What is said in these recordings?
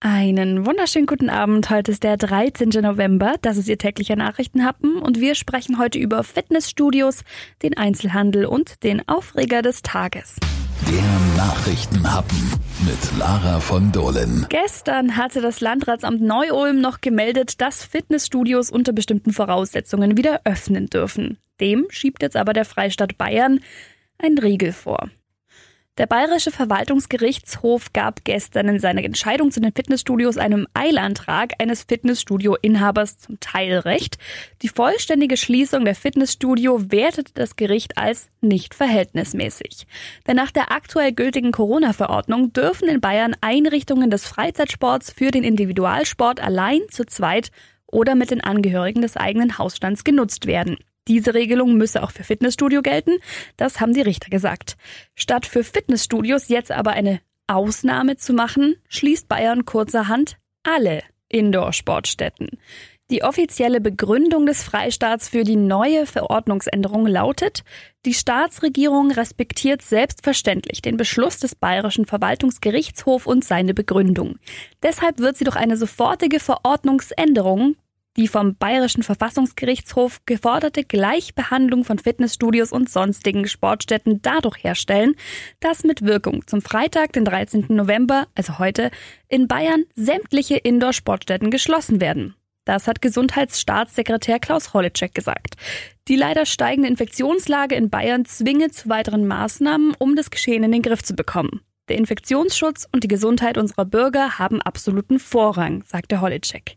Einen wunderschönen guten Abend. Heute ist der 13. November. Das ist Ihr täglicher Nachrichtenhappen und wir sprechen heute über Fitnessstudios, den Einzelhandel und den Aufreger des Tages. Der Nachrichtenhappen mit Lara von Dohlen. Gestern hatte das Landratsamt Neu-Ulm noch gemeldet, dass Fitnessstudios unter bestimmten Voraussetzungen wieder öffnen dürfen. Dem schiebt jetzt aber der Freistaat Bayern ein Riegel vor. Der Bayerische Verwaltungsgerichtshof gab gestern in seiner Entscheidung zu den Fitnessstudios einem Eilantrag eines Fitnessstudio-Inhabers zum Teil recht. Die vollständige Schließung der Fitnessstudio wertete das Gericht als nicht verhältnismäßig. Denn nach der aktuell gültigen Corona-Verordnung dürfen in Bayern Einrichtungen des Freizeitsports für den Individualsport allein zu zweit oder mit den Angehörigen des eigenen Hausstands genutzt werden. Diese Regelung müsse auch für Fitnessstudio gelten. Das haben die Richter gesagt. Statt für Fitnessstudios jetzt aber eine Ausnahme zu machen, schließt Bayern kurzerhand alle Indoor-Sportstätten. Die offizielle Begründung des Freistaats für die neue Verordnungsänderung lautet, die Staatsregierung respektiert selbstverständlich den Beschluss des Bayerischen Verwaltungsgerichtshofs und seine Begründung. Deshalb wird sie durch eine sofortige Verordnungsänderung die vom Bayerischen Verfassungsgerichtshof geforderte Gleichbehandlung von Fitnessstudios und sonstigen Sportstätten dadurch herstellen, dass mit Wirkung zum Freitag, den 13. November, also heute, in Bayern sämtliche Indoor-Sportstätten geschlossen werden. Das hat Gesundheitsstaatssekretär Klaus Holleczek gesagt. Die leider steigende Infektionslage in Bayern zwinge zu weiteren Maßnahmen, um das Geschehen in den Griff zu bekommen. Der Infektionsschutz und die Gesundheit unserer Bürger haben absoluten Vorrang, sagte Holleczek.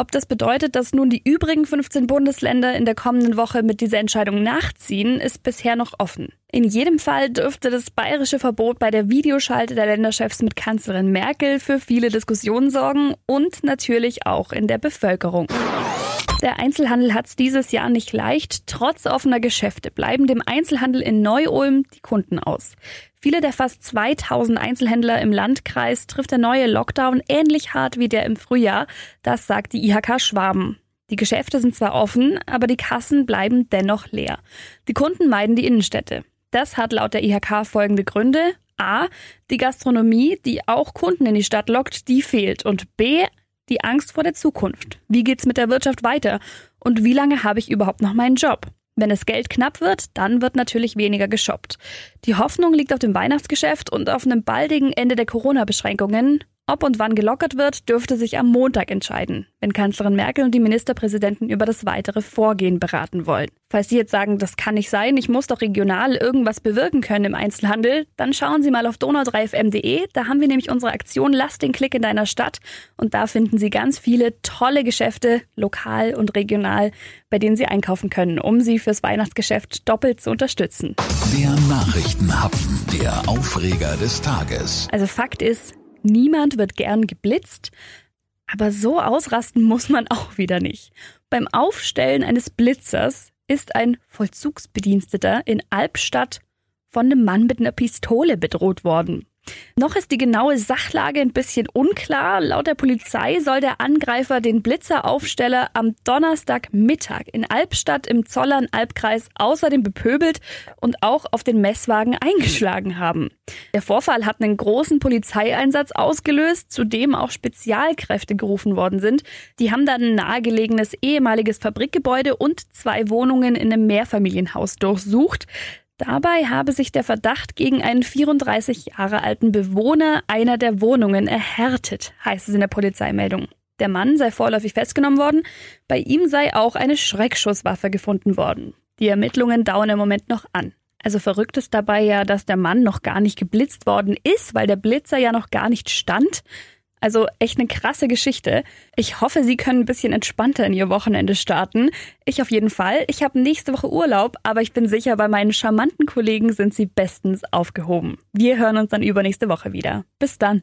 Ob das bedeutet, dass nun die übrigen 15 Bundesländer in der kommenden Woche mit dieser Entscheidung nachziehen, ist bisher noch offen. In jedem Fall dürfte das bayerische Verbot bei der Videoschalte der Länderchefs mit Kanzlerin Merkel für viele Diskussionen sorgen und natürlich auch in der Bevölkerung. Der Einzelhandel hat es dieses Jahr nicht leicht. Trotz offener Geschäfte bleiben dem Einzelhandel in Neu-Ulm die Kunden aus. Viele der fast 2000 Einzelhändler im Landkreis trifft der neue Lockdown ähnlich hart wie der im Frühjahr. Das sagt die IHK Schwaben. Die Geschäfte sind zwar offen, aber die Kassen bleiben dennoch leer. Die Kunden meiden die Innenstädte. Das hat laut der IHK folgende Gründe. A. Die Gastronomie, die auch Kunden in die Stadt lockt, die fehlt. Und B die Angst vor der Zukunft. Wie geht's mit der Wirtschaft weiter? Und wie lange habe ich überhaupt noch meinen Job? Wenn es Geld knapp wird, dann wird natürlich weniger geshoppt. Die Hoffnung liegt auf dem Weihnachtsgeschäft und auf einem baldigen Ende der Corona-Beschränkungen. Ob und wann gelockert wird, dürfte sich am Montag entscheiden, wenn Kanzlerin Merkel und die Ministerpräsidenten über das weitere Vorgehen beraten wollen. Falls Sie jetzt sagen, das kann nicht sein, ich muss doch regional irgendwas bewirken können im Einzelhandel, dann schauen Sie mal auf donau3fm.de. Da haben wir nämlich unsere Aktion Lass den Klick in deiner Stadt und da finden Sie ganz viele tolle Geschäfte, lokal und regional, bei denen Sie einkaufen können, um Sie fürs Weihnachtsgeschäft doppelt zu unterstützen. Der Nachrichtenhappen, der Aufreger des Tages. Also Fakt ist, Niemand wird gern geblitzt, aber so ausrasten muss man auch wieder nicht. Beim Aufstellen eines Blitzers ist ein Vollzugsbediensteter in Albstadt von einem Mann mit einer Pistole bedroht worden. Noch ist die genaue Sachlage ein bisschen unklar. Laut der Polizei soll der Angreifer den Blitzeraufsteller am Donnerstagmittag in Albstadt im Zollern-Albkreis außerdem bepöbelt und auch auf den Messwagen eingeschlagen haben. Der Vorfall hat einen großen Polizeieinsatz ausgelöst, zu dem auch Spezialkräfte gerufen worden sind. Die haben dann ein nahegelegenes ehemaliges Fabrikgebäude und zwei Wohnungen in einem Mehrfamilienhaus durchsucht. Dabei habe sich der Verdacht gegen einen 34 Jahre alten Bewohner einer der Wohnungen erhärtet, heißt es in der Polizeimeldung. Der Mann sei vorläufig festgenommen worden, bei ihm sei auch eine Schreckschusswaffe gefunden worden. Die Ermittlungen dauern im Moment noch an. Also verrückt ist dabei ja, dass der Mann noch gar nicht geblitzt worden ist, weil der Blitzer ja noch gar nicht stand. Also echt eine krasse Geschichte. Ich hoffe, Sie können ein bisschen entspannter in Ihr Wochenende starten. Ich auf jeden Fall. Ich habe nächste Woche Urlaub, aber ich bin sicher, bei meinen charmanten Kollegen sind Sie bestens aufgehoben. Wir hören uns dann übernächste Woche wieder. Bis dann.